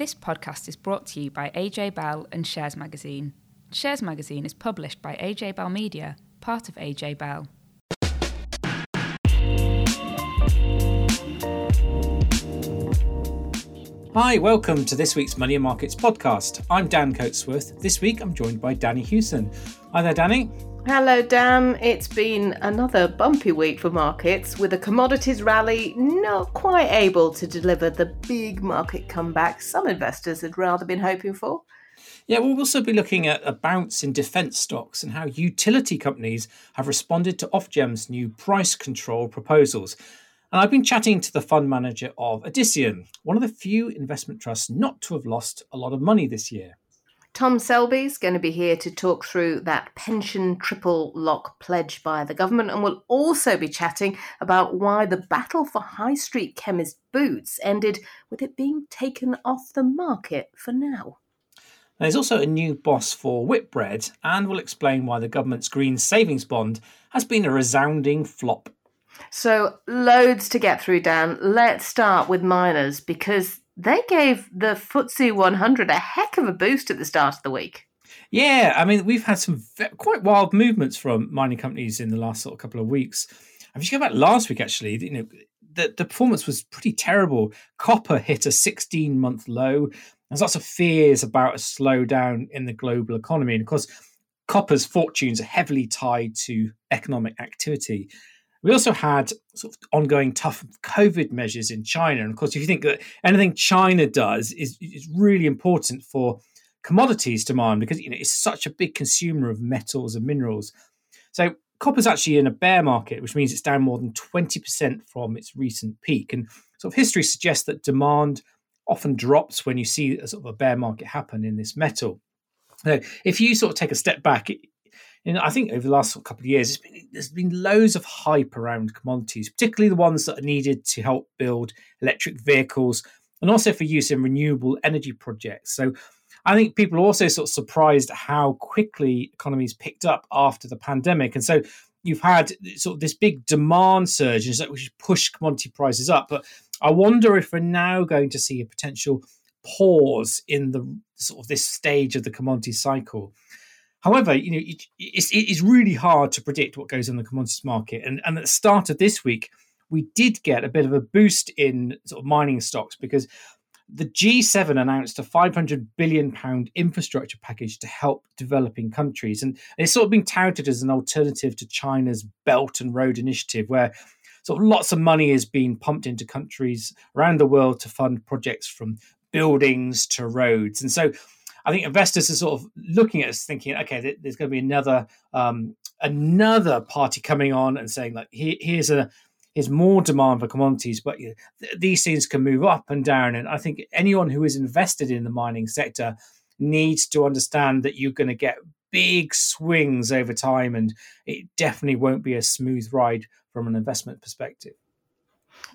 This podcast is brought to you by AJ Bell and Shares Magazine. Shares Magazine is published by AJ Bell Media, part of AJ Bell. Hi, welcome to this week's Money and Markets podcast. I'm Dan Coatsworth. This week I'm joined by Danny Hewson. Hi there, Danny. Hello, Dan. It's been another bumpy week for markets with a commodities rally not quite able to deliver the big market comeback some investors had rather been hoping for. Yeah, we'll also be looking at a bounce in defence stocks and how utility companies have responded to Ofgem's new price control proposals. And I've been chatting to the fund manager of Odyssean, one of the few investment trusts not to have lost a lot of money this year. Tom Selby's going to be here to talk through that pension triple lock pledge by the government, and we'll also be chatting about why the battle for high street chemist boots ended with it being taken off the market for now. There's also a new boss for Whitbread, and we'll explain why the government's green savings bond has been a resounding flop. So, loads to get through, Dan. Let's start with miners because they gave the FTSE 100 a heck of a boost at the start of the week. Yeah, I mean, we've had some quite wild movements from mining companies in the last sort of couple of weeks. If you go back last week, actually, you know, the, the performance was pretty terrible. Copper hit a 16 month low. There's lots of fears about a slowdown in the global economy. And of course, copper's fortunes are heavily tied to economic activity. We also had sort of ongoing tough COVID measures in China. And of course, if you think that anything China does is, is really important for commodities demand because you know it's such a big consumer of metals and minerals. So copper's actually in a bear market, which means it's down more than 20% from its recent peak. And sort of history suggests that demand often drops when you see a sort of a bear market happen in this metal. So if you sort of take a step back, know, I think over the last couple of years, been, there's been loads of hype around commodities, particularly the ones that are needed to help build electric vehicles and also for use in renewable energy projects. So I think people are also sort of surprised how quickly economies picked up after the pandemic. And so you've had sort of this big demand surge, which has pushed commodity prices up. But I wonder if we're now going to see a potential pause in the sort of this stage of the commodity cycle. However, you know, it's, it's really hard to predict what goes on the commodities market. And, and at the start of this week, we did get a bit of a boost in sort of mining stocks because the G7 announced a 500 billion pound infrastructure package to help developing countries, and it's sort of being touted as an alternative to China's Belt and Road Initiative, where sort of lots of money is being pumped into countries around the world to fund projects from buildings to roads, and so I think investors are sort of looking at us thinking, okay, there's going to be another um, another party coming on and saying like, Here, here's a here's more demand for commodities, but you know, th- these things can move up and down. And I think anyone who is invested in the mining sector needs to understand that you're going to get big swings over time, and it definitely won't be a smooth ride from an investment perspective.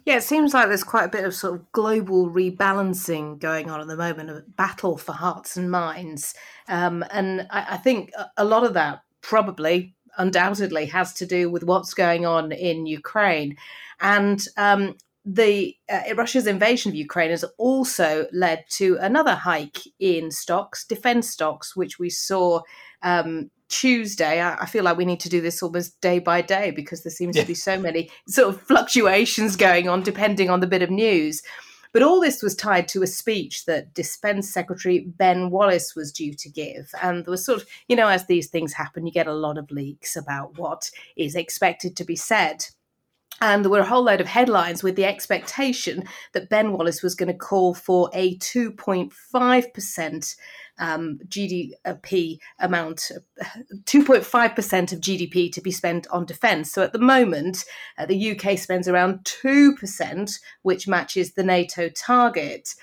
Yeah, it seems like there's quite a bit of sort of global rebalancing going on at the moment, a battle for hearts and minds. Um, and I, I think a lot of that probably, undoubtedly, has to do with what's going on in Ukraine. And um, the uh, Russia's invasion of Ukraine has also led to another hike in stocks, defense stocks, which we saw um, Tuesday, I, I, feel like we need to do this almost day by day because there seems yeah. to be so many sort of fluctuations going on depending on the bit of news. But all this was tied to a speech that Defence Secretary Ben Wallace was due to give. And there was sort of, you know, as these things happen, you get a lot of leaks about what is expected to be said. And there were a whole load of headlines with the expectation that Ben Wallace was going to call for a 2.5% um, GDP amount, 2.5% of GDP to be spent on defence. So at the moment, uh, the UK spends around 2%, which matches the NATO target.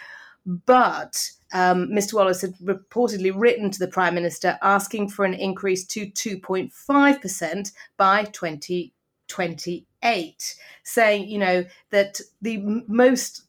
But um, Mr. Wallace had reportedly written to the Prime Minister asking for an increase to 2.5% by 2028, saying, you know, that the most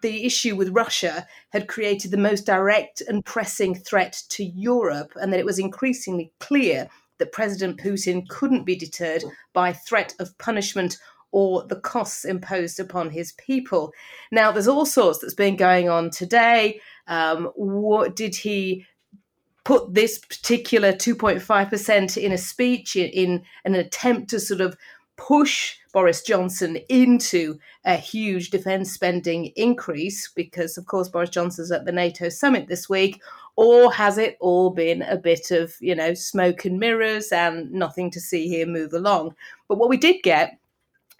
the issue with Russia had created the most direct and pressing threat to Europe, and that it was increasingly clear that President Putin couldn't be deterred by threat of punishment or the costs imposed upon his people. Now, there's all sorts that's been going on today. Um, what did he put this particular 2.5% in a speech in, in an attempt to sort of push Boris Johnson into a huge defence spending increase because, of course, Boris Johnson's at the NATO summit this week? Or has it all been a bit of, you know, smoke and mirrors and nothing to see here move along? But what we did get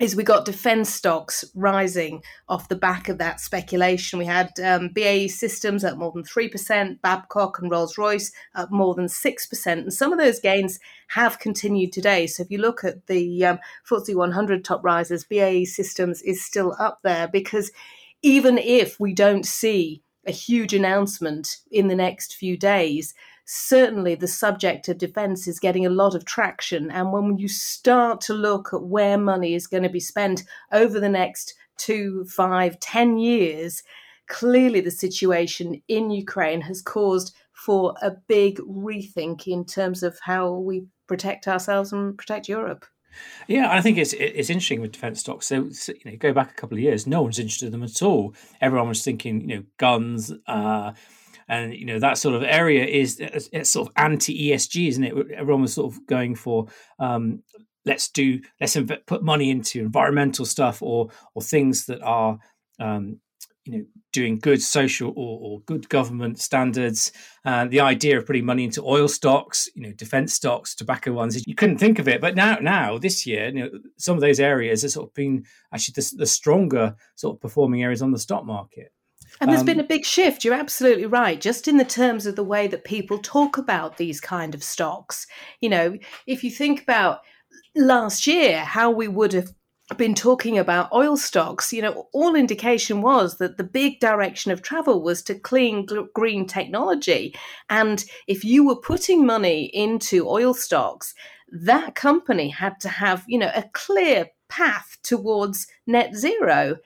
is we got defence stocks rising off the back of that speculation. We had um, BAE Systems at more than 3%, Babcock and Rolls Royce at more than 6%. And some of those gains have continued today. So if you look at the um, FTSE 100 top risers, BAE Systems is still up there because even if we don't see a huge announcement in the next few days, certainly the subject of defence is getting a lot of traction. And when you start to look at where money is going to be spent over the next two, five, ten years, clearly the situation in Ukraine has caused for a big rethink in terms of how we protect ourselves and protect Europe. Yeah, I think it's it's interesting with defence stocks. So, you know, go back a couple of years, no one's interested in them at all. Everyone was thinking, you know, guns, uh, and you know that sort of area is it's sort of anti ESG, isn't it? Everyone was sort of going for um, let's do let's inv- put money into environmental stuff or or things that are um, you know doing good social or, or good government standards. And the idea of putting money into oil stocks you know defense stocks tobacco ones you couldn't think of it. But now now this year you know some of those areas have sort of been actually the, the stronger sort of performing areas on the stock market and there's um, been a big shift. You're absolutely right. Just in the terms of the way that people talk about these kind of stocks. You know, if you think about last year, how we would have been talking about oil stocks, you know, all indication was that the big direction of travel was to clean green technology. And if you were putting money into oil stocks, that company had to have, you know, a clear path towards net zero.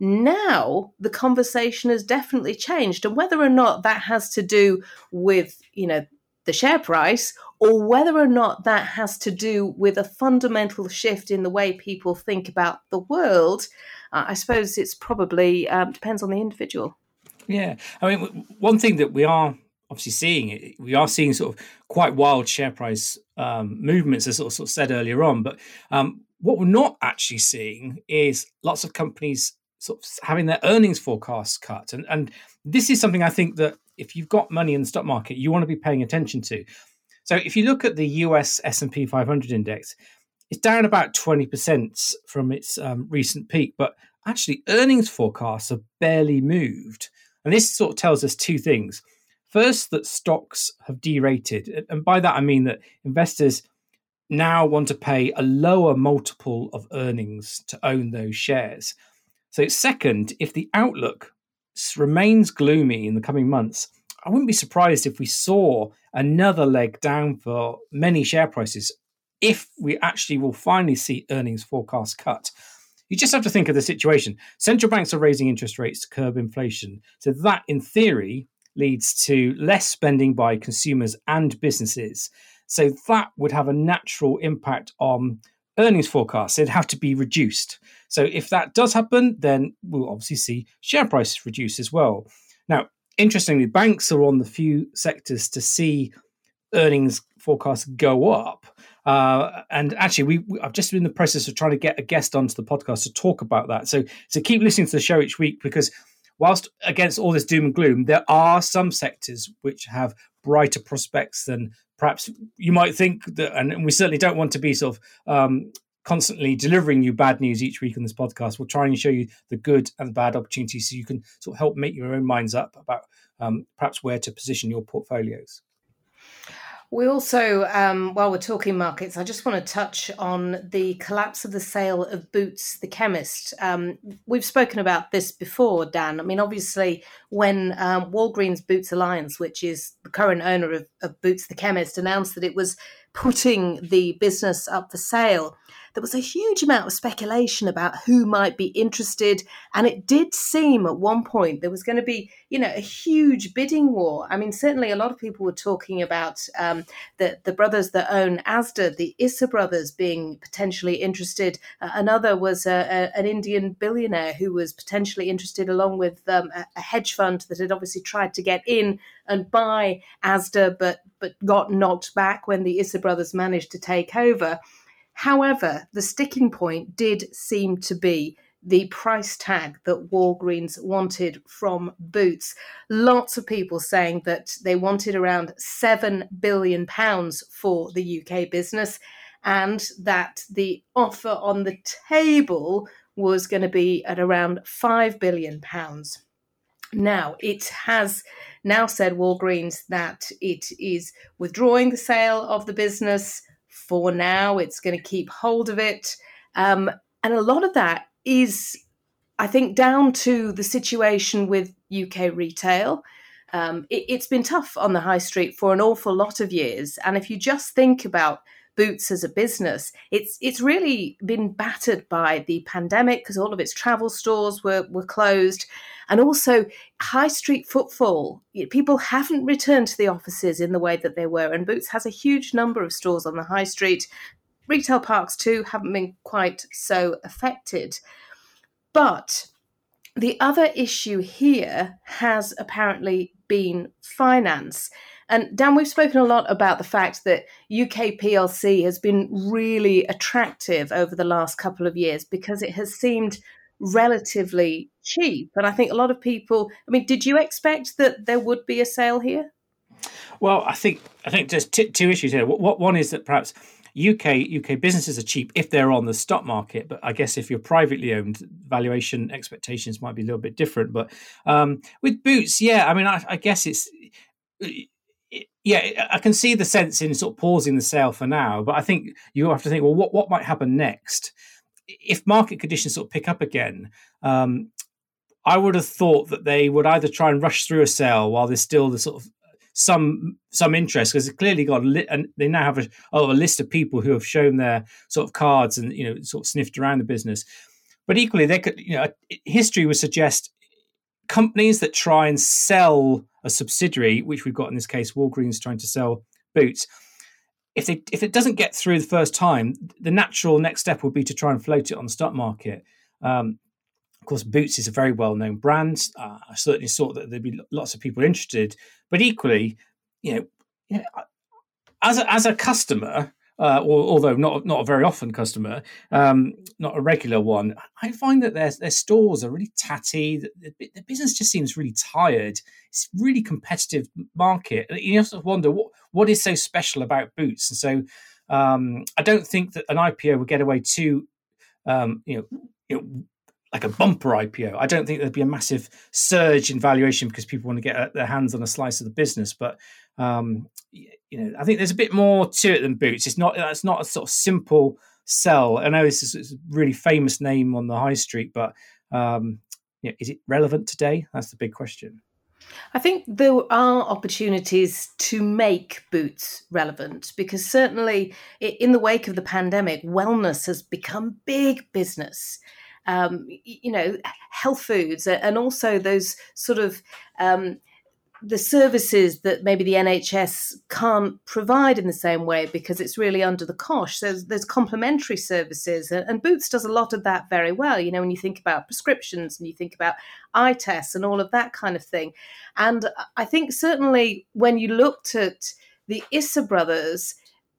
Now the conversation has definitely changed, and whether or not that has to do with you know the share price or whether or not that has to do with a fundamental shift in the way people think about the world, uh, I suppose it's probably um, depends on the individual. Yeah, I mean, one thing that we are obviously seeing we are seeing sort of quite wild share price um, movements, as sort of, sort of said earlier on. But um, what we're not actually seeing is lots of companies sort of having their earnings forecasts cut. And and this is something I think that if you've got money in the stock market, you want to be paying attention to. So if you look at the US S&P 500 index, it's down about 20% from its um, recent peak, but actually earnings forecasts have barely moved. And this sort of tells us two things. First, that stocks have derated. And by that, I mean that investors now want to pay a lower multiple of earnings to own those shares. So, second, if the outlook remains gloomy in the coming months, I wouldn't be surprised if we saw another leg down for many share prices if we actually will finally see earnings forecasts cut. You just have to think of the situation. Central banks are raising interest rates to curb inflation. So, that in theory leads to less spending by consumers and businesses. So, that would have a natural impact on earnings forecasts. They'd have to be reduced. So if that does happen, then we'll obviously see share prices reduce as well. Now, interestingly, banks are on the few sectors to see earnings forecasts go up. Uh, and actually, we, we, I've just been in the process of trying to get a guest onto the podcast to talk about that. So, so keep listening to the show each week because whilst against all this doom and gloom, there are some sectors which have brighter prospects than perhaps you might think that, and we certainly don't want to be sort of um, constantly delivering you bad news each week on this podcast. We'll try and show you the good and the bad opportunities so you can sort of help make your own minds up about um, perhaps where to position your portfolios. We also, um, while we're talking markets, I just want to touch on the collapse of the sale of Boots the Chemist. Um, we've spoken about this before, Dan. I mean, obviously, when um, Walgreens Boots Alliance, which is the current owner of, of Boots the Chemist, announced that it was putting the business up for sale, there was a huge amount of speculation about who might be interested. And it did seem at one point there was going to be, you know, a huge bidding war. I mean, certainly a lot of people were talking about um, the, the brothers that own Asda, the Issa brothers, being potentially interested. Uh, another was a, a, an Indian billionaire who was potentially interested, along with um, a, a hedge fund that had obviously tried to get in and buy Asda, but but got knocked back when the Issa brothers managed to take over. However, the sticking point did seem to be the price tag that Walgreens wanted from Boots. Lots of people saying that they wanted around £7 billion for the UK business and that the offer on the table was going to be at around £5 billion. Now, it has now said Walgreens that it is withdrawing the sale of the business for now. It's going to keep hold of it. Um, and a lot of that is, I think, down to the situation with UK retail. Um, it, it's been tough on the high street for an awful lot of years. And if you just think about Boots as a business, it's it's really been battered by the pandemic because all of its travel stores were were closed, and also high street footfall. People haven't returned to the offices in the way that they were, and Boots has a huge number of stores on the high street. Retail parks too haven't been quite so affected, but the other issue here has apparently been finance. And Dan, we've spoken a lot about the fact that UK PLC has been really attractive over the last couple of years because it has seemed relatively cheap. And I think a lot of people, I mean, did you expect that there would be a sale here? Well, I think I think there's t- two issues here. What one is that perhaps UK UK businesses are cheap if they're on the stock market, but I guess if you're privately owned, valuation expectations might be a little bit different. But um, with Boots, yeah, I mean, I, I guess it's yeah, I can see the sense in sort of pausing the sale for now, but I think you have to think, well, what what might happen next? If market conditions sort of pick up again, um, I would have thought that they would either try and rush through a sale while there's still the sort of some some interest because they clearly got li- and they now have a, oh, a list of people who have shown their sort of cards and you know sort of sniffed around the business. But equally, they could you know history would suggest companies that try and sell a subsidiary, which we've got in this case, Walgreens trying to sell Boots. If they if it doesn't get through the first time, the natural next step would be to try and float it on the stock market. Um, of course, Boots is a very well known brand. Uh, I certainly thought that there'd be lots of people interested, but equally, you know, you know as a, as a customer, uh, although not not a very often customer, um, not a regular one. I find that their their stores are really tatty. The, business just seems really tired. It's really competitive market. You have to wonder what what is so special about Boots. And so um, I don't think that an IPO would get away too, um, you know like a bumper IPO. I don't think there'd be a massive surge in valuation because people want to get their hands on a slice of the business. But um, you know, I think there's a bit more to it than Boots. It's not it's not a sort of simple sell. I know this is a really famous name on the high street, but um, you know, is it relevant today? That's the big question. I think there are opportunities to make boots relevant because certainly in the wake of the pandemic, wellness has become big business um, you know, health foods, and also those sort of um, the services that maybe the NHS can't provide in the same way because it's really under the cosh. There's there's complementary services, and, Boots does a lot of that very well. You know, when you think about prescriptions and you think about eye tests and all of that kind of thing, and I think certainly when you looked at the Issa brothers,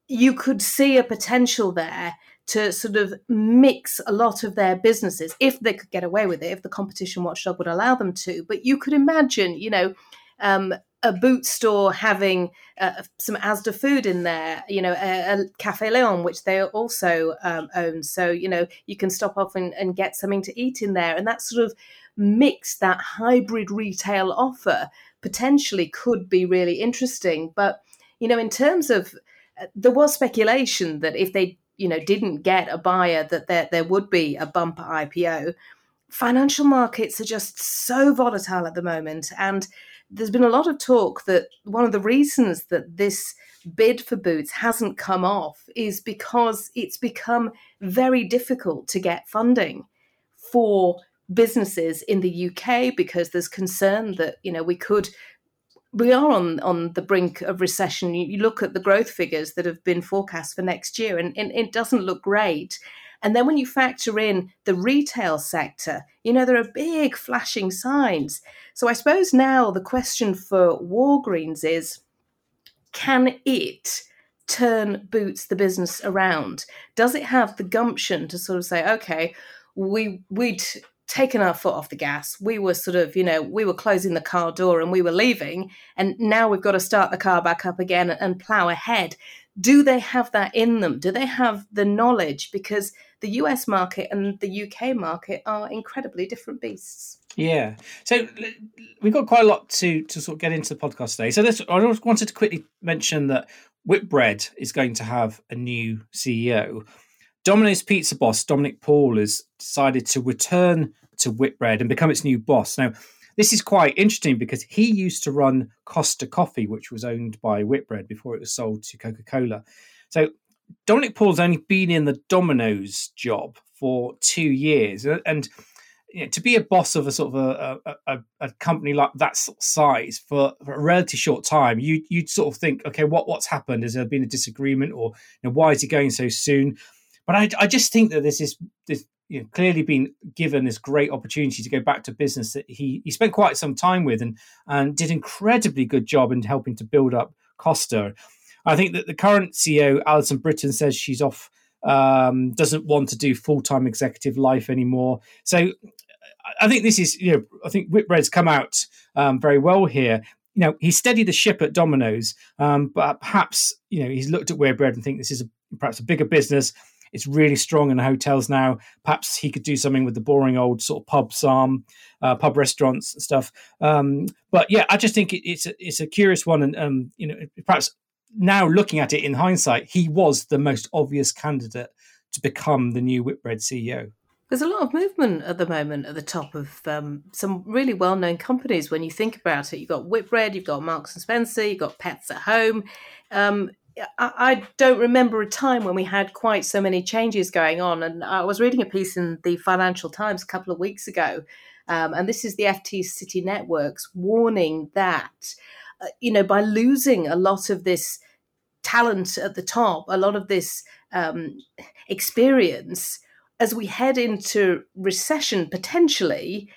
you could see a potential there to sort of mix a lot of their businesses if they could get away with it, if the competition watchdog would allow them to. But you could imagine, you know, um, a boot store having uh, some Asda food in there, you know, a, a Cafe Leon, which they also um, own. So, you know, you can stop off and, and get something to eat in there. And that sort of mix, that hybrid retail offer potentially could be really interesting. But, you know, in terms of, uh, there was speculation that if they you know didn't get a buyer that there, there would be a bumper IPO. Financial markets are just so volatile at the moment, and there's been a lot of talk that one of the reasons that this bid for Boots hasn't come off is because it's become very difficult to get funding for businesses in the UK because there's concern that you know we could we are on on the brink of recession. You, look at the growth figures that have been forecast for next year, and, and it doesn't look great. And then when you factor in the retail sector, you know, there are big flashing signs. So I suppose now the question for Walgreens is can it turn Boots the business around? Does it have the gumption to sort of say, okay, we we'd taken our foot off the gas. We were sort of, you know, we were closing the car door and we were leaving, and now we've got to start the car back up again and plow ahead. Do they have that in them? Do they have the knowledge? Because the US market and the UK market are incredibly different beasts. Yeah. So we've got quite a lot to to sort of get into the podcast today. So this, I just wanted to quickly mention that Whitbread is going to have a new CEO. Domino's pizza boss Dominic Paul has decided to return to Whitbread and become its new boss. Now, this is quite interesting because he used to run Costa Coffee, which was owned by Whitbread before it was sold to Coca Cola. So Dominic Paul's only been in the Domino's job for two years, uh, and you know, to be a boss of a sort of a, a, a company like that size for, for, a relatively short time, you you'd sort of think, okay, what what's happened? Has there been a disagreement, or you know, why is he going so soon? But I, I just think that this is this you know, clearly been given this great opportunity to go back to business that he he spent quite some time with and and did incredibly good job in helping to build up Costa. I think that the current CEO Alison Brittain says she's off um, doesn't want to do full time executive life anymore. So I think this is, you know, I think Whitbread's come out um, very well here. You know, he steadied the ship at Domino's, um, but perhaps, you know, he's looked at Whitbread and think this is a, perhaps a bigger business. It's really strong in hotels now. Perhaps he could do something with the boring old sort of pub psalm, uh, pub restaurants and stuff. Um, but yeah, I just think it, it's a, it's a curious one, and um, you know, perhaps now looking at it in hindsight, he was the most obvious candidate to become the new Whitbread CEO. There's a lot of movement at the moment at the top of um, some really well-known companies. When you think about it, you've got Whitbread, you've got Marks and Spencer, you've got Pets at Home. Um, I, don't remember a time when we had quite so many changes going on. And I was reading a piece in the Financial Times a couple of weeks ago, um, and this is the FT City Networks warning that, uh, you know, by losing a lot of this talent at the top, a lot of this um, experience as we head into recession potentially,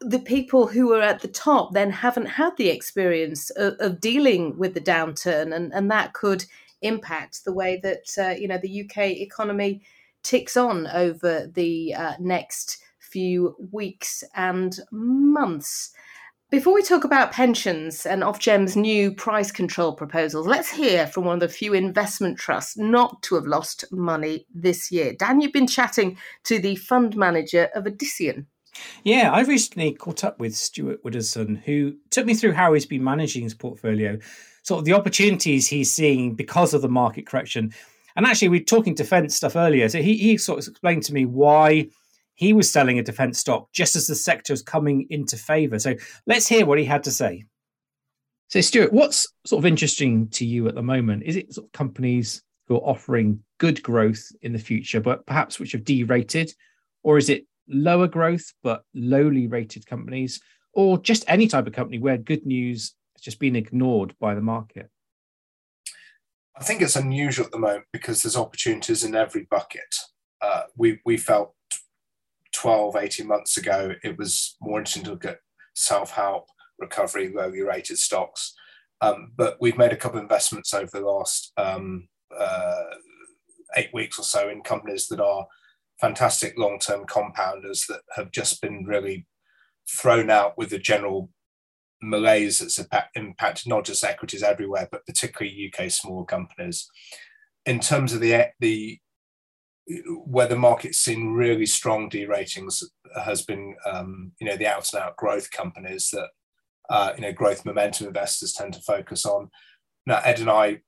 the people who are at the top then haven't had the experience of, of dealing with the downturn, and, and that could impact the way that uh, you know the UK economy ticks on over the uh, next few weeks and months. Before we talk about pensions and Ofgem's new price control proposals, let's hear from one of the few investment trusts not to have lost money this year. Dan, you've been chatting to the fund manager of Odyssean. Yeah, I recently caught up with Stuart Widdowson, who took me through how he's been managing his portfolio, sort of the opportunities he's seeing because of the market correction. And actually, we are talking defence stuff earlier. So he, he sort of explained to me why he was selling a defence stock just as the sector was coming into favour. So let's hear what he had to say. So, Stuart, what's sort of interesting to you at the moment? Is it sort of companies who are offering good growth in the future, but perhaps which have derated? Or is it lower growth, but lowly rated companies? Or just any type of company where good news has just been ignored by the market? I think it's unusual at the moment because there's opportunities in every bucket. Uh, we, we felt 12, 18 months ago, it was more interesting to look at self help, recovery, lowly rated stocks. Um, but we've made a couple of investments over the last um, uh, eight weeks or so in companies that are fantastic long term compounders that have just been really thrown out with the general malaise that's impacted not just equities everywhere, but particularly UK small companies. In terms of the the where the market's seen really strong deratings has been, um, you know, the out and out growth companies that, uh, you know, growth momentum investors tend to focus on. Now, Ed and I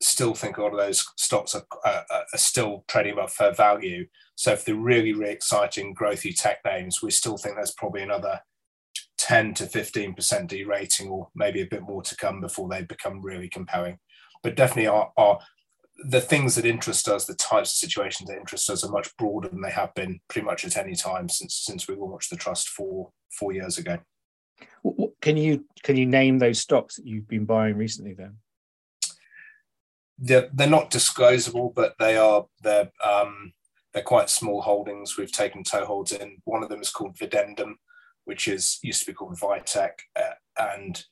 still think a lot of those stocks are, are still trading above fair value. So if they're really, really exciting, growthy tech names, we still think there's probably another 10 to 15% derating, or maybe a bit more to come before they become really compelling. But definitely are, are the things that interest us, the types of situations that interest us, are much broader than they have been pretty much at any time since since we launched the trust four four years ago. Can you can you name those stocks that you've been buying recently? Then they're they're not disclosable, but they are they're um, they're quite small holdings. We've taken toeholds in. One of them is called Videndum, which is used to be called Vitec, uh, and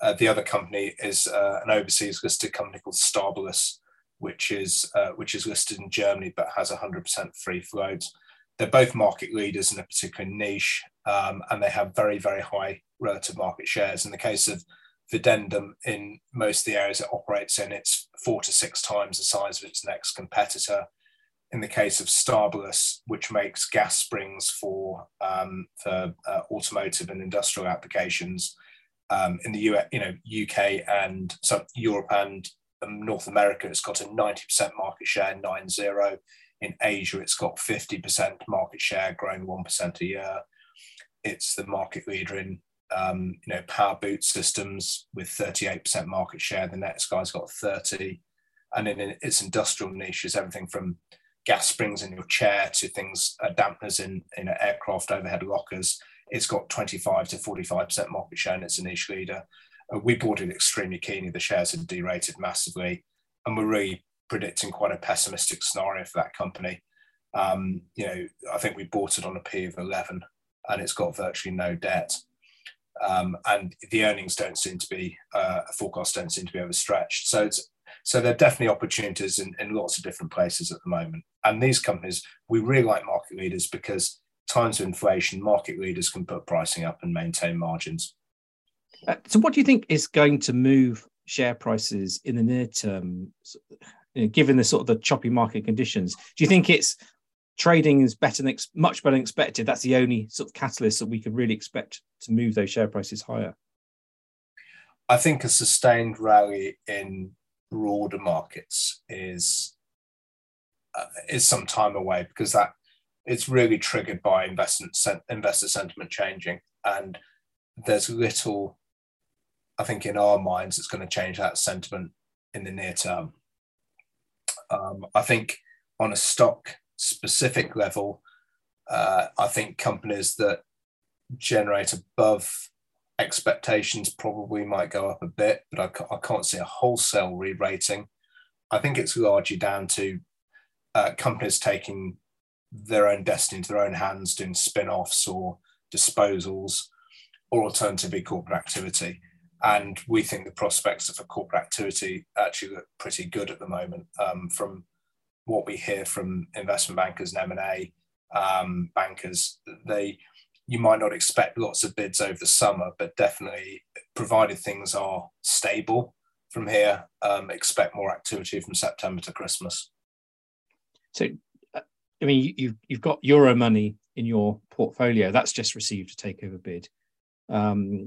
uh, the other company is uh, an overseas listed company called Stabilus, which is uh, which is listed in Germany but has 100% free float. They're both market leaders in a particular niche, um, and they have very very high relative market shares. In the case of Videndum, in most of the areas it operates in, it's four to six times the size of its next competitor. In the case of Stabilus, which makes gas springs for um, for uh, automotive and industrial applications, um, in the US, you know, UK and some Europe and um, North America, it's got a 90% market share, 9-0. In Asia, it's got 50% market share, growing 1% a year. It's the market leader in um, you know, power boot systems with 38% market share. The next guy's got 30. And in its industrial niches, everything from gas springs in your chair to things, uh, dampeners in, in aircraft overhead lockers. It's got 25 to 45% market share and it's a niche leader. Uh, we bought it extremely keenly. The shares had derated massively, and we're really predicting quite a pessimistic scenario for that company. Um, you know, I think we bought it on a P of 11, and it's got virtually no debt. Um, and the earnings don't seem to be uh, don't seem to be overstretched. So it's so there are definitely opportunities in, in lots of different places at the moment. And these companies, we really like market leaders because times of inflation, market leaders can put pricing up and maintain margins. Uh, so, what do you think is going to move share prices in the near term, you know, given the sort of the choppy market conditions? Do you think it's trading is better than much better than expected? That's the only sort of catalyst that we could really expect to move those share prices higher. I think a sustained rally in broader markets is uh, is some time away because that it's really triggered by investment investor sentiment changing and there's little I think in our minds, it's going to change that sentiment in the near term. Um, I think on a stock specific level, uh, I think companies that generate above expectations probably might go up a bit, but I, I can't see a wholesale re rating. I think it's largely down to uh, companies taking their own destiny into their own hands, doing spin offs or disposals, or alternatively corporate activity and we think the prospects for corporate activity actually look pretty good at the moment um, from what we hear from investment bankers and M&A um, bankers. They you might not expect lots of bids over the summer, but definitely provided things are stable from here, um, expect more activity from September to Christmas. So, uh, I mean, you've you've got Euromoney in your portfolio. That's just received a takeover bid. Um,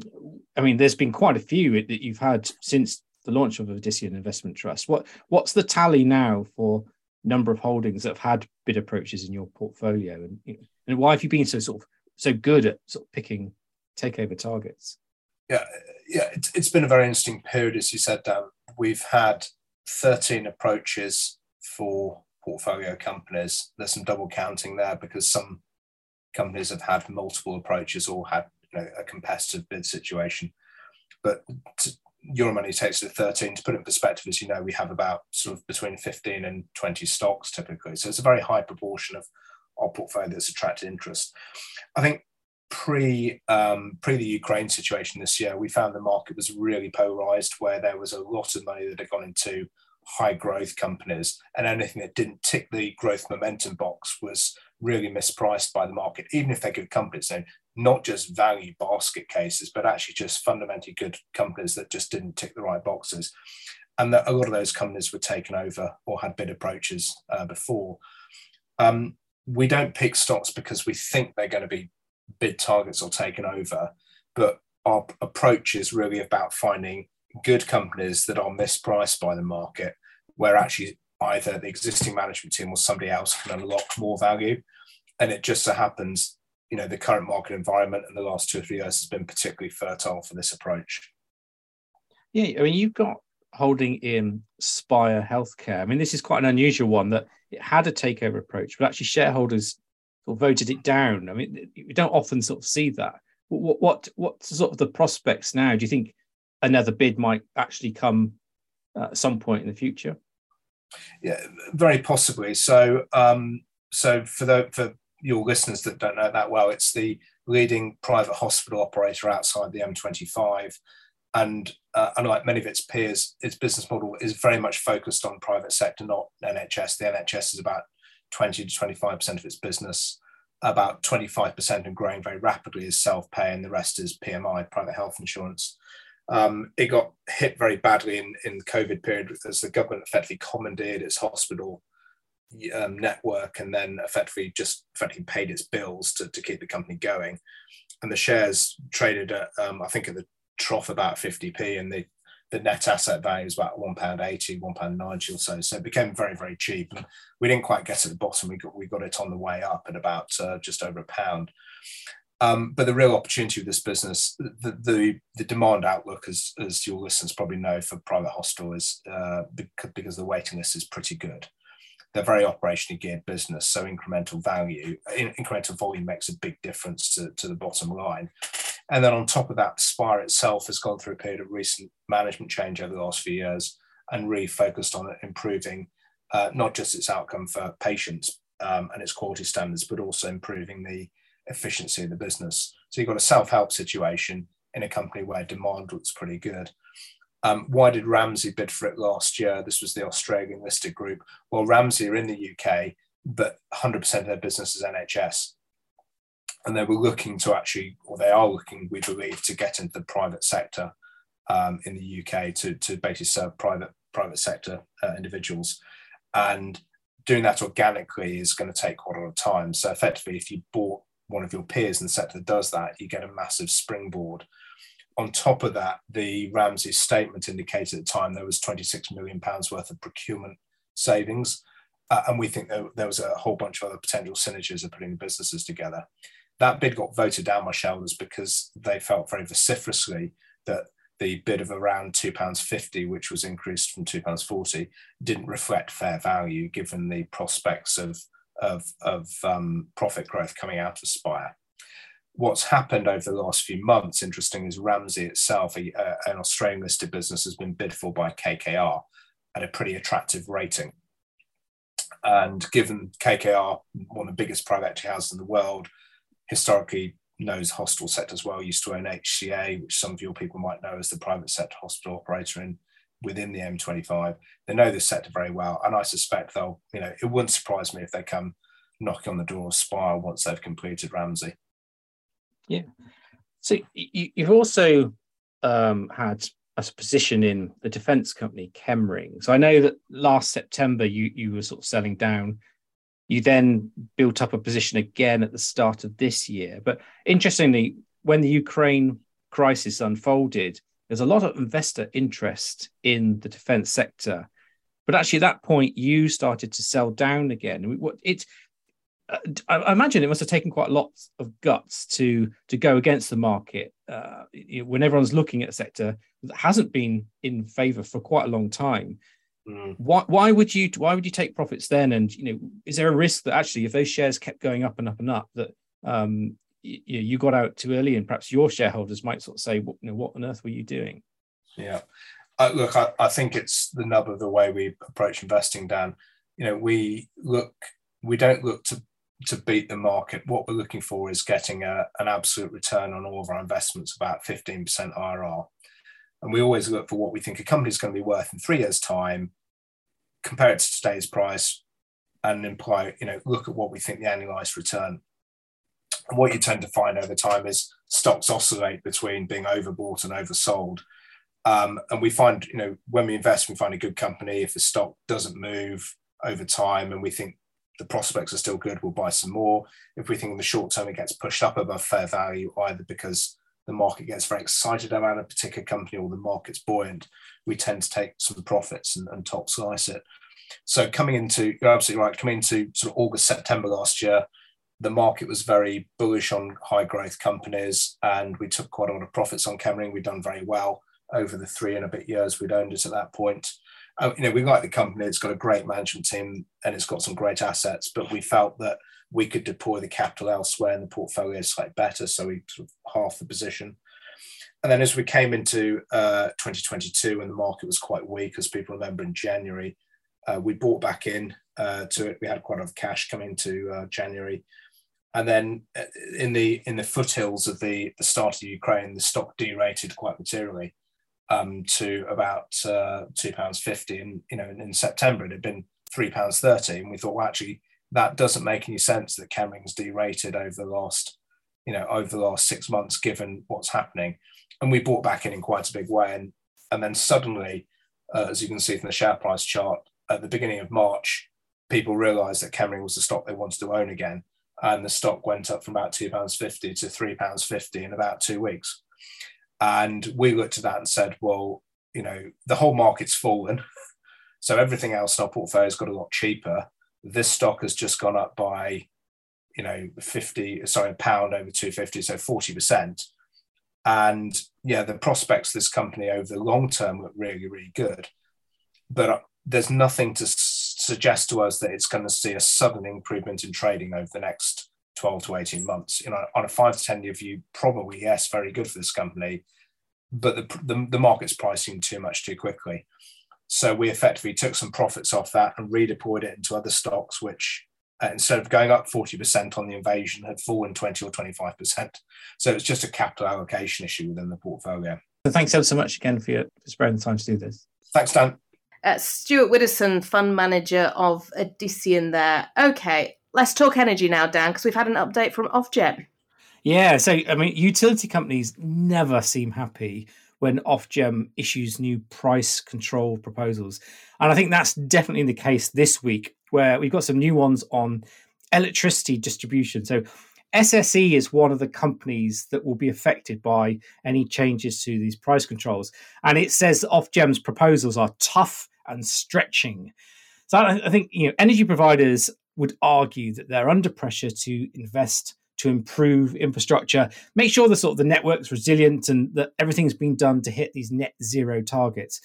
I mean, there's been quite a few that you've had since the launch of Odyssean Investment Trust. What what's the tally now for number of holdings that have had bid approaches in your portfolio, and and why have you been so sort of so good at sort of picking takeover targets? Yeah, yeah, it's, it's been a very interesting period, as you said, Dan. We've had 13 approaches for portfolio companies. There's some double counting there because some companies have had multiple approaches or had you know, a competitive bid situation. But to, Euromoney takes to 13. To put it in perspective, as you know, we have about sort of between 15 and 20 stocks typically. So it's a very high proportion of our portfolio that's attracted interest. I think pre um, pre the Ukraine situation this year, we found the market was really polarized, where there was a lot of money that had gone into high growth companies, and anything that didn't tick the growth momentum box was really mispriced by the market, even if they're good companies. So not just value basket cases, but actually just fundamentally good companies that just didn't tick the right boxes. And that a lot of those companies were taken over or had bid approaches uh, before. Um, we don't pick stocks because we think they're going to be bid targets or taken over, but our approach is really about finding good companies that are mispriced by the market, where actually either the existing management team or somebody else can unlock more value. And it just so happens you know the current market environment and the last two or three years has been particularly fertile for this approach. Yeah, I mean you've got holding in Spire Healthcare. I mean this is quite an unusual one that it had a takeover approach, but actually shareholders sort of voted it down. I mean we don't often sort of see that. What what what's sort of the prospects now? Do you think another bid might actually come uh, at some point in the future? Yeah, very possibly. So, um, so for the for your listeners that don't know that well, it's the leading private hospital operator outside the M25, and uh, unlike many of its peers, its business model is very much focused on private sector, not NHS. The NHS is about 20 to 25 percent of its business. About 25% and growing very rapidly is self-pay, and the rest is PMI, private health insurance. Um, it got hit very badly in, in the COVID period as the government effectively commandeered its hospital um, network and then effectively just effectively paid its bills to, to keep the company going. And the shares traded at, um, I think, at the trough about 50p, and the, the net asset value was about £1.80, £1.90 or so. So it became very, very cheap. And we didn't quite get to the bottom. We got, we got it on the way up at about uh, just over a pound. Um, but the real opportunity of this business, the, the, the, demand outlook, as, as your listeners probably know, for private hospital is uh, because, the waiting list is pretty good. They're very operationally geared business, so incremental value, incremental volume makes a big difference to, to the bottom line. And then on top of that, Spire itself has gone through a period of recent management change over the last few years and really on improving uh, not just its outcome for patients um, and its quality standards, but also improving the efficiency of the business. So you've got a self-help situation in a company where demand looks pretty good. Um, why did Ramsay bid for it last year? This was the Australian listed group. Well, Ramsay are in the UK, but 100% of their business is NHS. And they were looking to actually, or they are looking, we believe, to get into the private sector um, in the UK to, to basically serve private private sector uh, individuals. And doing that organically is going to take quite a lot of time. So effectively, if you bought one of your peers in the sector that does that, you get a massive springboard. On top of that, the Ramsay statement indicated at the time there was 26 million pounds worth of procurement savings, uh, and we think there, there was a whole bunch of other potential synergies of putting the businesses together. That bid got voted down by shareholders because they felt very vociferously that the bid of around £2.50, which was increased from £2.40, didn't reflect fair value given the prospects of of, of um, profit growth coming out of Spire. What's happened over the last few months, interesting, is Ramsay itself, a, uh, an Australian listed business, has been bid for by KKR at a pretty attractive rating. And given KKR, one of the biggest private equity houses in the world, historically knows hospital as well, used to own HCA, which some of your people might know as the private sector hospital operator in within the M25. They know this sector very well, and I suspect they'll, you know, it wouldn't surprise me if they come knocking on the door of Spire once they've completed Ramsay. Yeah. So you, have also um, had a position in the defence company Chemring. So I know that last September you you were sort of selling down. You then built up a position again at the start of this year. But interestingly, when the Ukraine crisis unfolded, there's a lot of investor interest in the defense sector. But actually, at that point, you started to sell down again. It, uh, I imagine it must have taken quite a lot of guts to to go against the market uh, when everyone's looking at a sector that hasn't been in favour for quite a long time. Mm. Why, why would you why would you take profits then? And you know, is there a risk that actually, if those shares kept going up and up and up, that um, you, you got out too early, and perhaps your shareholders might sort of say, "What, you know, what on earth were you doing?" Yeah, uh, look, I, I think it's the nub of the way we approach investing, Dan. You know, we look, we don't look to to beat the market. What we're looking for is getting a, an absolute return on all of our investments, about 15% IRR. And we always look for what we think a company is going to be worth in three years' time, compare it to today's price, and imply, you know, look at what we think the annualized return and what you tend to find over time is stocks oscillate between being overbought and oversold. Um, and we find, you know, when we invest, we find a good company. If the stock doesn't move over time and we think the prospects are still good, we'll buy some more. If we think in the short term it gets pushed up above fair value, either because the market gets very excited about a particular company or the market's buoyant, we tend to take some profits and, and top slice it. So coming into, you're absolutely right, coming into sort of August, September last year, the market was very bullish on high growth companies, and we took quite a lot of profits on Chemring. We'd done very well over the three and a bit years we'd owned it at that point. Uh, you know, we like the company. It's got a great management team and it's got some great assets, but we felt that we could deploy the capital elsewhere in the portfolio slightly better. So we sort of half the position. And then as we came into uh, 2022 and the market was quite weak, as people remember in January, uh, we bought back in uh, to it. We had quite a lot of cash coming to uh, January. And then uh, in the in the foothills of the, the start of Ukraine, the stock derated quite materially um, to about uh, two pounds fifty. And you know, in, in September it had been three pounds thirty, and we thought, well, actually, that doesn't make any sense that Chemring's derated over the last, you know, over the last six months, given what's happening. And we bought back in in quite a big way. And, and then suddenly, uh, as you can see from the share price chart, at the beginning of March, people realized that Chemring was the stock they wanted to own again. And the stock went up from about £2.50 to £3.50 in about two weeks. And we looked at that and said, well, you know, the whole market's fallen. So everything else in our portfolio's got a lot cheaper this stock has just gone up by, you know, 50, sorry, a pound over 250, so 40%. And yeah, the prospects of this company over the long term look really, really good. But uh, there's nothing to suggest to us that it's going to see a sudden improvement in trading over the next 12 to 18 months. You know, on a five to 10 year view, probably yes, very good for this company. But the, the, the market's pricing too much too quickly. So we effectively took some profits off that and redeployed it into other stocks, which uh, instead of going up 40% on the invasion, had fallen 20 or 25%. So it's just a capital allocation issue within the portfolio. So thanks ever so much again for, your, for sparing the time to do this. Thanks, Dan. Uh, Stuart Widdowson, fund manager of Odyssean there. Okay, let's talk energy now, Dan, because we've had an update from Ofgem. Yeah, so I mean, utility companies never seem happy when Ofgem issues new price control proposals. And I think that's definitely the case this week, where we've got some new ones on electricity distribution. So SSE is one of the companies that will be affected by any changes to these price controls. And it says Ofgem's proposals are tough and stretching. So I, think you know energy providers would argue that they're under pressure to invest to improve infrastructure, make sure the sort of the network's resilient and that everything's been done to hit these net zero targets.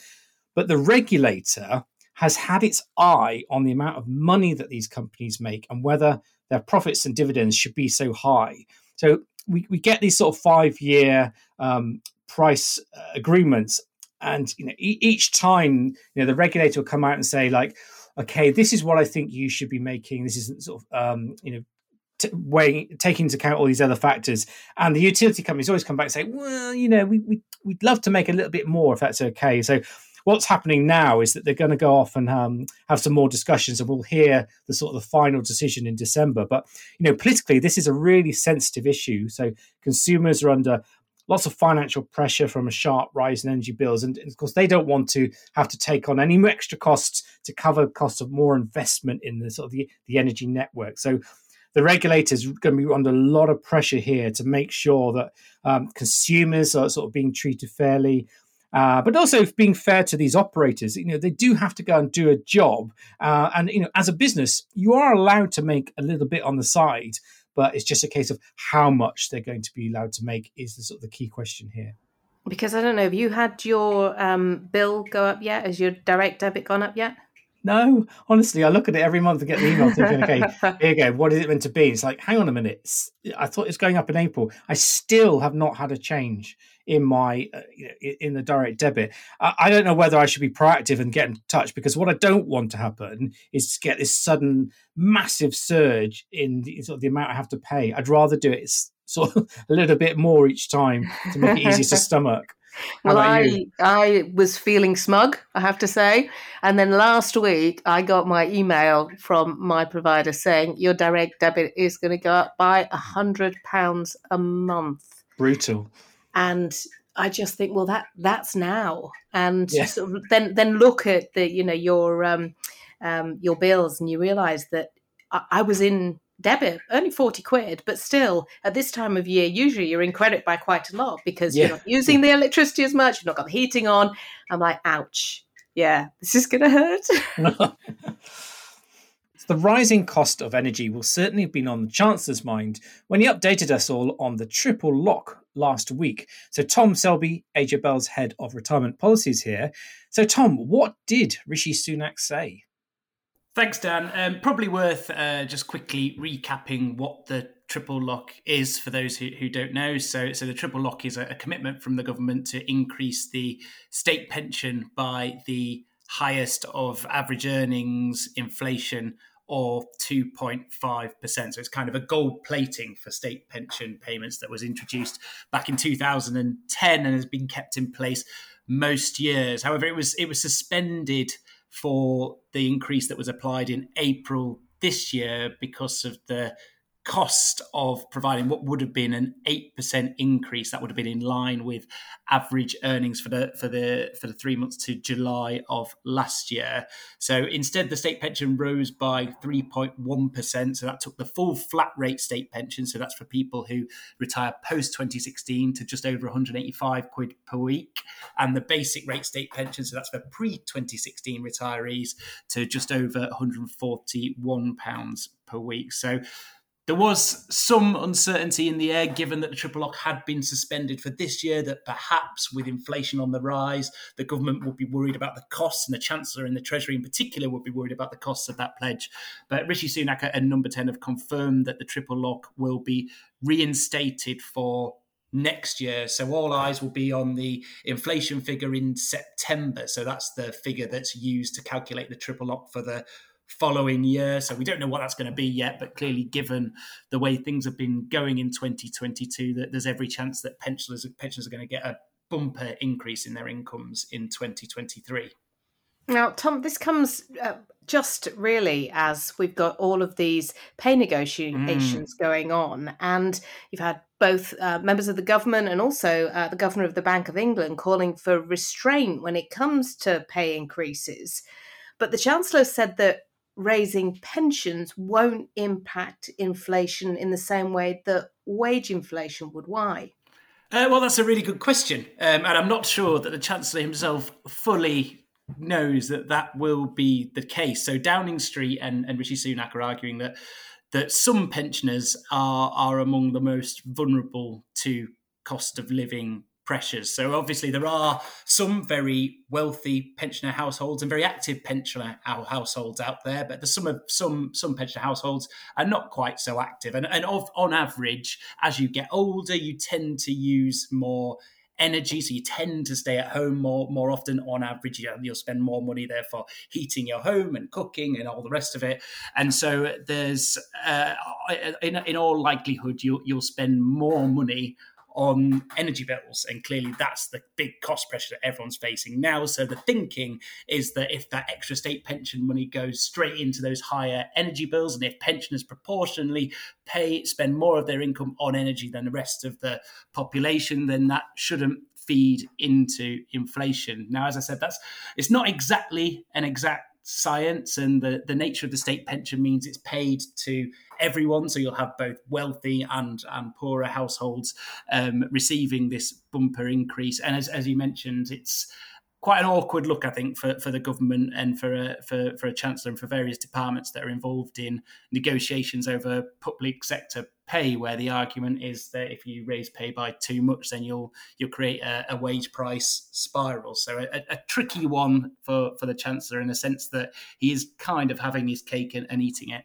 But the regulator has had its eye on the amount of money that these companies make and whether their profits and dividends should be so high. So we, we get these sort of five year um, price uh, agreements, and you know e- each time you know the regulator will come out and say like, okay, this is what I think you should be making. This is sort of um, you know t- weighing, taking into account all these other factors. And the utility companies always come back and say, well, you know, we, we, we'd love to make a little bit more if that's okay. So what's happening now is that they're going to go off and um, have some more discussions and we'll hear the sort of the final decision in december but you know politically this is a really sensitive issue so consumers are under lots of financial pressure from a sharp rise in energy bills and of course they don't want to have to take on any extra costs to cover cost of more investment in the sort of the, the energy network so the regulators are going to be under a lot of pressure here to make sure that um, consumers are sort of being treated fairly. Uh, but also being fair to these operators, you know, they do have to go and do a job. Uh, and you know, as a business, you are allowed to make a little bit on the side, but it's just a case of how much they're going to be allowed to make is the sort of the key question here. Because I don't know, have you had your um, bill go up yet? Has your direct debit gone up yet? No, honestly, I look at it every month and get the email thinking, okay, here you go. What is it meant to be? It's like, hang on a minute. I thought it's going up in April. I still have not had a change in my uh, in the direct debit. I don't know whether I should be proactive and get in touch because what I don't want to happen is to get this sudden massive surge in the, sort of the amount I have to pay. I'd rather do it sort of a little bit more each time to make it easier to stomach well, I? I was feeling smug, I have to say, and then last week I got my email from my provider saying your direct debit is going to go up by a hundred pounds a month. Brutal. And I just think, well, that that's now, and sort of then then look at the you know your um, um, your bills, and you realise that I, I was in debit, only 40 quid, but still at this time of year, usually you're in credit by quite a lot because yeah. you're not using the electricity as much, you've not got the heating on. I'm like, ouch. Yeah, this is going to hurt. The rising cost of energy will certainly have been on the Chancellor's mind when he updated us all on the triple lock last week. So, Tom Selby, AJ Bell's head of retirement policies here. So, Tom, what did Rishi Sunak say? Thanks, Dan. Um, probably worth uh, just quickly recapping what the triple lock is for those who, who don't know. So, so the triple lock is a, a commitment from the government to increase the state pension by the highest of average earnings, inflation, or 2.5%. So it's kind of a gold plating for state pension payments that was introduced back in 2010 and has been kept in place most years. However, it was it was suspended for the increase that was applied in April this year because of the cost of providing what would have been an 8% increase that would have been in line with average earnings for the for the for the 3 months to July of last year. So instead the state pension rose by 3.1% so that took the full flat rate state pension. So that's for people who retire post 2016 to just over 185 quid per week. And the basic rate state pension so that's for pre 2016 retirees to just over 141 pounds per week. So there was some uncertainty in the air given that the triple lock had been suspended for this year, that perhaps with inflation on the rise, the government would be worried about the costs, and the Chancellor and the Treasury in particular would be worried about the costs of that pledge. But Rishi Sunak and Number 10 have confirmed that the triple lock will be reinstated for next year. So all eyes will be on the inflation figure in September. So that's the figure that's used to calculate the triple lock for the following year. So we don't know what that's going to be yet, but clearly, given the way things have been going in 2022, that there's every chance that pensioners pensioners are going to get a bumper increase in their incomes in 2023. Now, Tom, this comes uh, just really as we've got all of these pay negotiations mm. going on, and you've had both uh, members of the government and also uh, the governor of the Bank of England calling for restraint when it comes to pay increases. But the Chancellor said that raising pensions won't impact inflation in the same way that wage inflation would. Why? Uh, well, that's a really good question. Um, and I'm not sure that the Chancellor himself fully knows that that will be the case. So Downing Street and, and Rishi Sunak are arguing that that some pensioners are are among the most vulnerable to cost of living pressures. So obviously there are some very wealthy pensioner households and very active pensioner households out there, but there's some some some pensioner households are not quite so active. And and of, on average, as you get older, you tend to use more energy, so you tend to stay at home more more often. On average, you will spend more money there for heating your home and cooking and all the rest of it. And so there's, uh, in, in all likelihood, you'll you'll spend more money on energy bills. And clearly, that's the big cost pressure that everyone's facing now. So, the thinking is that if that extra state pension money goes straight into those higher energy bills, and if pensioners proportionally pay, spend more of their income on energy than the rest of the population, then that shouldn't feed into inflation. Now, as I said, that's it's not exactly an exact science and the, the nature of the state pension means it's paid to everyone. So you'll have both wealthy and and poorer households um, receiving this bumper increase. And as, as you mentioned it's quite an awkward look, I think, for, for the government and for a, for for a chancellor and for various departments that are involved in negotiations over public sector pay, where the argument is that if you raise pay by too much, then you'll you'll create a, a wage price spiral. So a, a, tricky one for for the chancellor in the sense that he is kind of having his cake and, and eating it.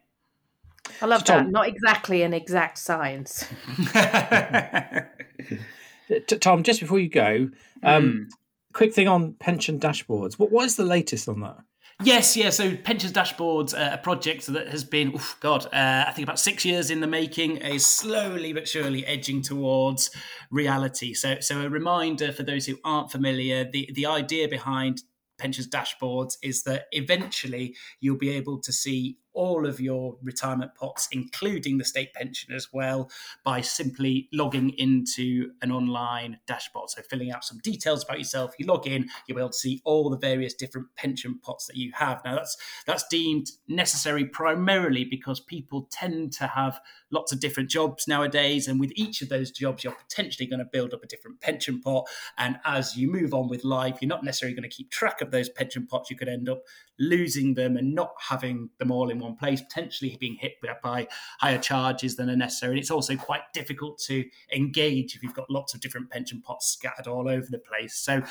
I love Tom. that. Not exactly an exact science. Tom, just before you go, um, mm quick thing on pension dashboards. What what is the latest on that? Yes, yeah. So pensions dashboards, uh, a project that has been, oof, God, uh, I think about six years in the making, is slowly but surely edging towards reality. So, so a reminder for those who aren't familiar: the the idea behind pensions dashboards is that eventually you'll be able to see all of your retirement pots, including the state pension as well, by simply logging into an online dashboard. So, filling out some details about yourself, you log in, you'll be able to see all the various different pension pots that you have. Now, that's that's deemed necessary primarily because people tend to have lots of different jobs nowadays, and with each of those jobs, you're potentially going to build up a different pension pot. And as you move on with life, you're not necessarily going to keep track of those pension pots. You could end up losing them and not having them all in one place, potentially being hit by higher charges than are necessary. And it's also quite difficult to engage if you've got lots of different pension pots scattered all over the place. So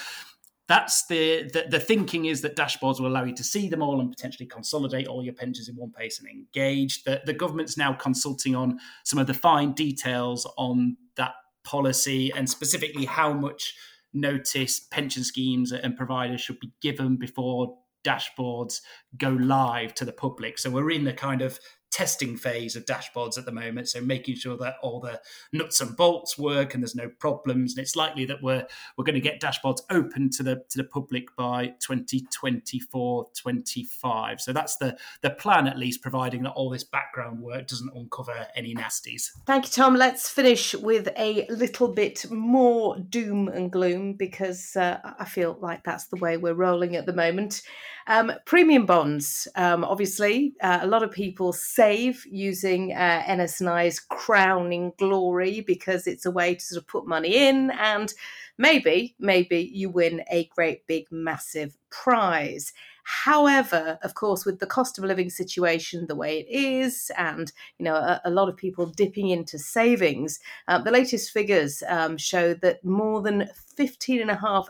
that's the, the, the thinking is that dashboards will allow you to see them all and potentially consolidate all your pensions in one place and engage. The, the government's now consulting on some of the fine details on that policy and specifically how much notice pension schemes and providers should be given before dashboards go live to the public. So we're in the kind of testing phase of dashboards at the moment. So making sure that all the nuts and bolts work and there's no problems. And it's likely that we're we're going to get dashboards open to the to the public by 2024, 25. So that's the the plan at least, providing that all this background work doesn't uncover any nasties. Thank you, Tom. Let's finish with a little bit more doom and gloom because uh, I feel like that's the way we're rolling at the moment. Um, premium bonds, um, obviously, uh, a lot of people save using uh, NS&I's crowning glory because it's a way to sort of put money in and maybe, maybe you win a great big massive prize. However, of course, with the cost of living situation the way it is, and you know a, a lot of people dipping into savings, uh, the latest figures um, show that more than 15.5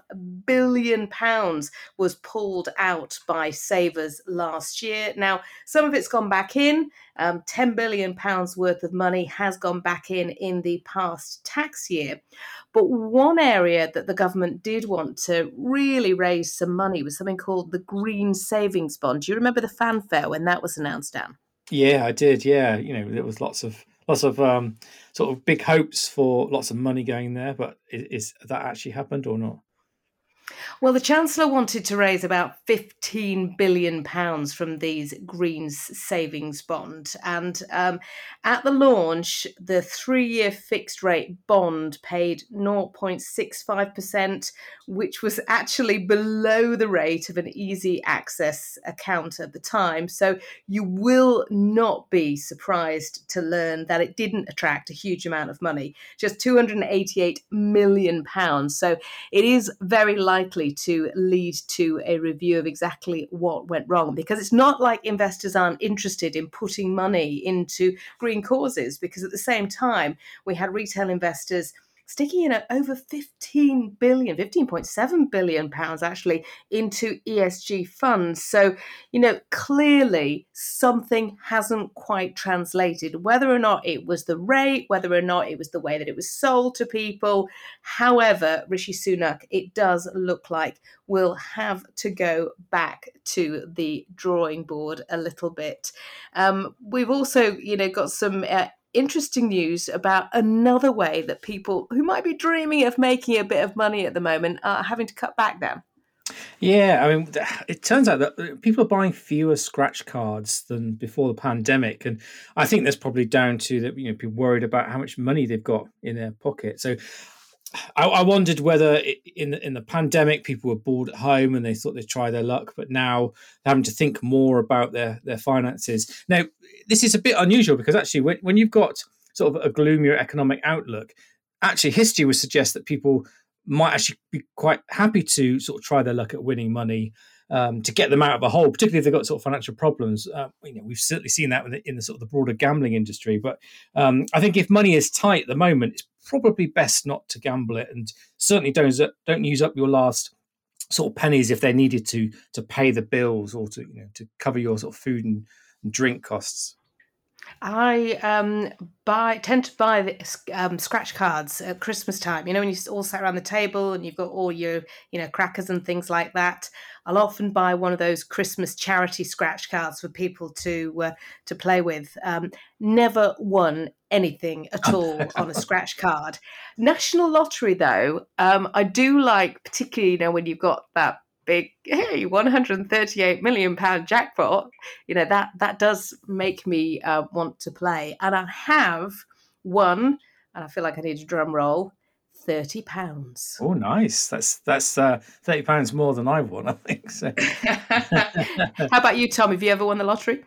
billion pounds was pulled out by savers last year. Now, some of it's gone back in. Um, 10 billion pounds worth of money has gone back in in the past tax year. But one area that the government did want to really raise some money was something called the Green Savings Bond. Do you remember the fanfare when that was announced, Dan? Yeah, I did. Yeah, you know, there was lots of lots of um, sort of big hopes for lots of money going there, but is, is that actually happened or not? Well, the Chancellor wanted to raise about £15 billion from these Greens savings bond. And um, at the launch, the three year fixed rate bond paid 0.65%, which was actually below the rate of an easy access account at the time. So you will not be surprised to learn that it didn't attract a huge amount of money, just £288 million. So it is very likely to lead to a review of exactly what went wrong because it's not like investors aren't interested in putting money into green causes because at the same time we had retail investors sticking in at over 15 billion 15.7 billion pounds actually into ESG funds. So you know clearly something hasn't quite translated. Whether or not it was the rate whether or not it was the way that it was sold to people however Rishi Sunak it does look like we'll have to go back to the drawing board a little bit. Um, we've also you know got some uh, interesting news about another way that people who might be dreaming of making a bit of money at the moment are having to cut back down. Yeah, I mean, it turns out that uh, people are buying fewer scratch cards than before the pandemic, and I think that's probably down to that you know people worried about how much money they've got in their pocket. So I, I, wondered whether in in the pandemic people were bored at home and they thought they'd try their luck, but now they're having to think more about their their finances. Now, this is a bit unusual because actually, when, when you've got sort of a gloomier economic outlook, actually history would suggest that people might actually be quite happy to sort of try their luck at winning money um, to get them out of a hole, particularly if they've got sort of financial problems. Uh, you know, we've certainly seen that in the, in the, sort of the broader gambling industry. But um, I think if money is tight at the moment, it's probably best not to gamble it, and certainly don't don't use up your last sort of pennies if they're needed to to pay the bills or to you know to cover your sort of food and, and drink costs. I um, buy tend to buy the, um, scratch cards at Christmas time. You know, when you all sat around the table and you've got all your you know crackers and things like that. I'll often buy one of those Christmas charity scratch cards for people to uh, to play with. Um, never won anything at all on a scratch card. National Lottery, though, um, I do like, particularly you know when you've got that big hey 138 million pound jackpot. You know that that does make me uh, want to play. And i have won and i feel like i need a drum roll 30 pounds. Oh nice. That's that's uh, 30 pounds more than i've won i think so. How about you tom? Have you ever won the lottery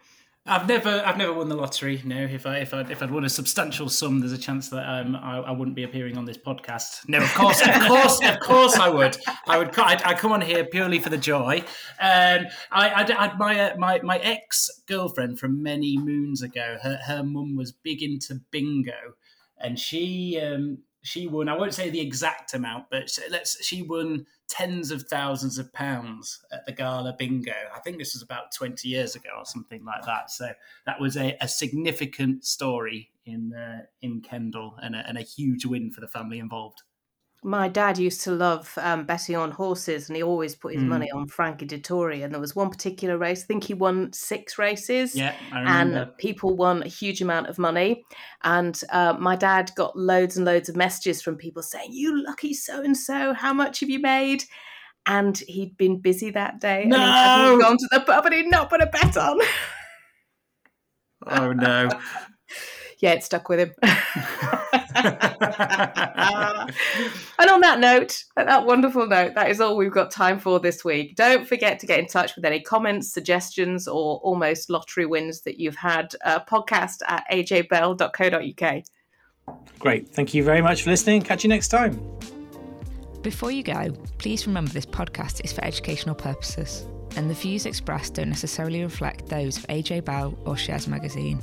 I've never, I've never won the lottery. No, if I, if I, if I'd won a substantial sum, there's a chance that um, I, I wouldn't be appearing on this podcast. No, of course, of course, of course, I would. I would. I, I come on here purely for the joy. Um, I, I, my, uh, my, my ex girlfriend from many moons ago. Her, her mum was big into bingo, and she, um, she won. I won't say the exact amount, but let's. She won tens of thousands of pounds at the gala bingo. I think this was about 20 years ago or something like that. So that was a, a significant story in uh, in Kendal and a, and a huge win for the family involved. My dad used to love um, betting on horses, and he always put his Mm. money on Frankie Dettori. And there was one particular race, I think he won six races. Yeah, I remember. and people won a huge amount of money. And uh, my dad got loads and loads of messages from people saying, "You lucky so and so, how much have you made?" And he'd been busy that day, and he hadn't gone to the pub, and he'd not put a bet on. oh no. yeah, it stuck with him. and on that note, at that wonderful note, that is all we've got time for this week. Don't forget to get in touch with any comments, suggestions, or almost lottery wins that you've had. Uh, podcast at ajbell.co.uk. Great. Thank you very much for listening. Catch you next time. Before you go, please remember this podcast is for educational purposes, and the views expressed don't necessarily reflect those of AJ Bell or Shares Magazine.